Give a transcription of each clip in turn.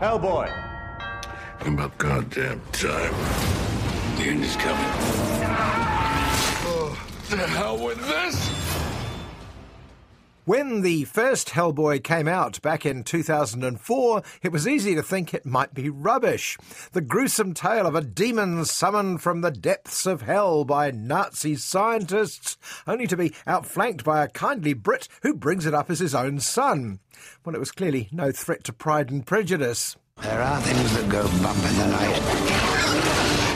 Hellboy. About goddamn time. The end is coming. Oh, the hell with this? When the first Hellboy came out back in 2004, it was easy to think it might be rubbish. The gruesome tale of a demon summoned from the depths of hell by Nazi scientists, only to be outflanked by a kindly Brit who brings it up as his own son. Well, it was clearly no threat to Pride and Prejudice. There are things that go bump in the night,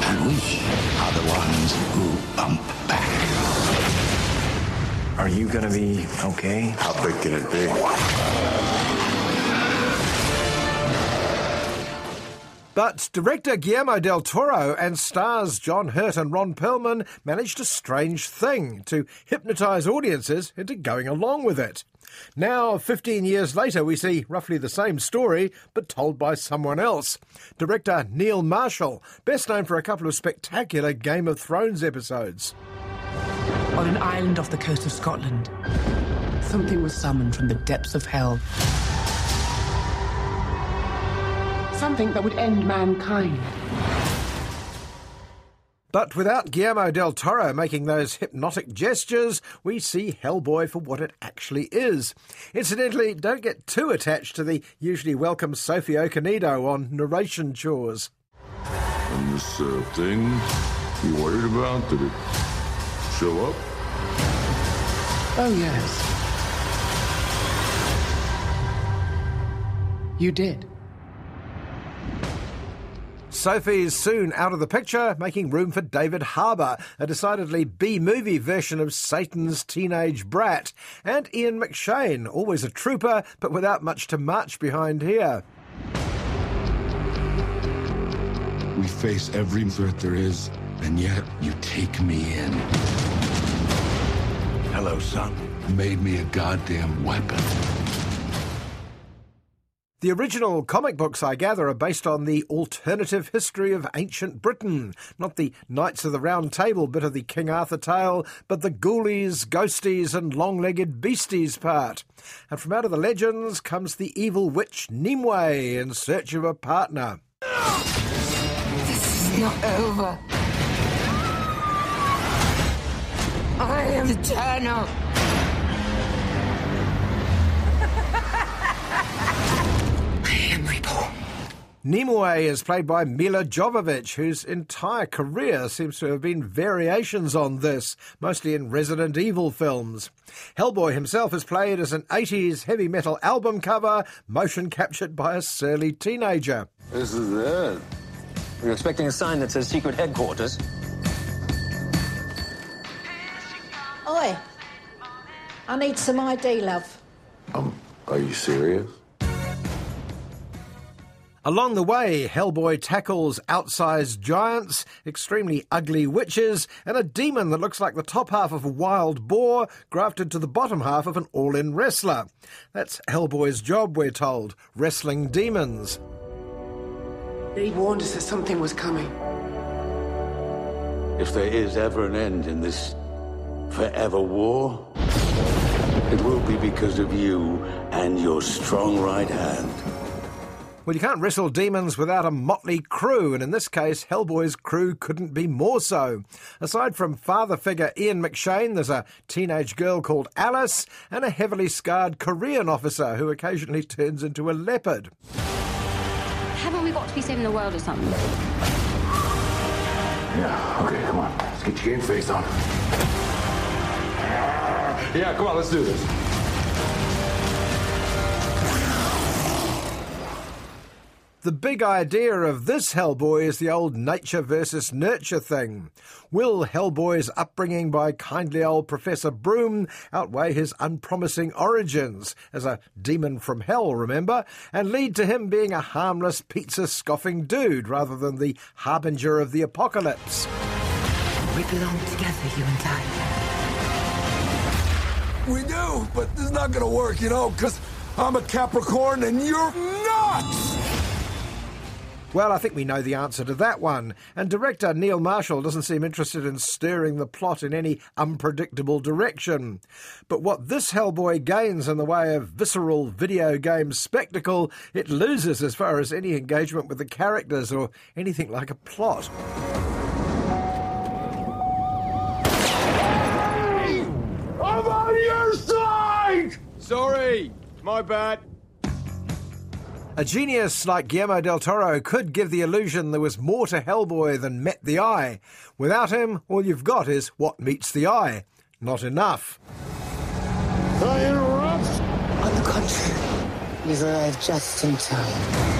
and we are the ones who bump. Are you gonna be okay? How big can it be? But director Guillermo del Toro and stars John Hurt and Ron Perlman managed a strange thing to hypnotise audiences into going along with it. Now, 15 years later, we see roughly the same story, but told by someone else. Director Neil Marshall, best known for a couple of spectacular Game of Thrones episodes. On an island off the coast of Scotland, something was summoned from the depths of hell. Something that would end mankind. But without Guillermo del Toro making those hypnotic gestures, we see Hellboy for what it actually is. Incidentally, don't get too attached to the usually welcome Sophie Okonedo on narration chores. And this uh, thing you worried about, did it show up? Oh, yes. You did. Sophie is soon out of the picture, making room for David Harbour, a decidedly B movie version of Satan's teenage brat, and Ian McShane, always a trooper, but without much to march behind here. We face every threat there is, and yet you take me in. Hello, son. Made me a goddamn weapon. The original comic books, I gather, are based on the alternative history of ancient Britain. Not the Knights of the Round Table bit of the King Arthur tale, but the ghoulies, ghosties, and long legged beasties part. And from out of the legends comes the evil witch Nimue in search of a partner. This is not over. I am eternal. I am reborn. Nimue is played by Milla Jovovich, whose entire career seems to have been variations on this, mostly in Resident Evil films. Hellboy himself is played as an 80s heavy metal album cover, motion captured by a surly teenager. This is it. You're expecting a sign that says secret headquarters? Oi, I need some ID, love. Um, are you serious? Along the way, Hellboy tackles outsized giants, extremely ugly witches, and a demon that looks like the top half of a wild boar grafted to the bottom half of an all in wrestler. That's Hellboy's job, we're told wrestling demons. He warned us that something was coming. If there is ever an end in this forever war, it will be because of you and your strong right hand. Well, you can't wrestle demons without a motley crew, and in this case, Hellboy's crew couldn't be more so. Aside from father figure Ian McShane, there's a teenage girl called Alice, and a heavily scarred Korean officer who occasionally turns into a leopard. Haven't we got to be saving the world or something? Yeah, okay, come on. Let's get your game face on. Yeah, come on, let's do this. The big idea of this Hellboy is the old nature versus nurture thing. Will Hellboy's upbringing by kindly old Professor Broom outweigh his unpromising origins as a demon from hell, remember, and lead to him being a harmless pizza scoffing dude rather than the harbinger of the apocalypse? We belong together, you and I. We do, but this is not gonna work, you know, because I'm a Capricorn and you're not! Well, I think we know the answer to that one. And director Neil Marshall doesn't seem interested in steering the plot in any unpredictable direction. But what this Hellboy gains in the way of visceral video game spectacle, it loses as far as any engagement with the characters or anything like a plot. Sorry, my bad. A genius like Guillermo del Toro could give the illusion there was more to Hellboy than met the eye. Without him, all you've got is what meets the eye. Not enough. I interrupt? On the contrary, you've arrived just in time.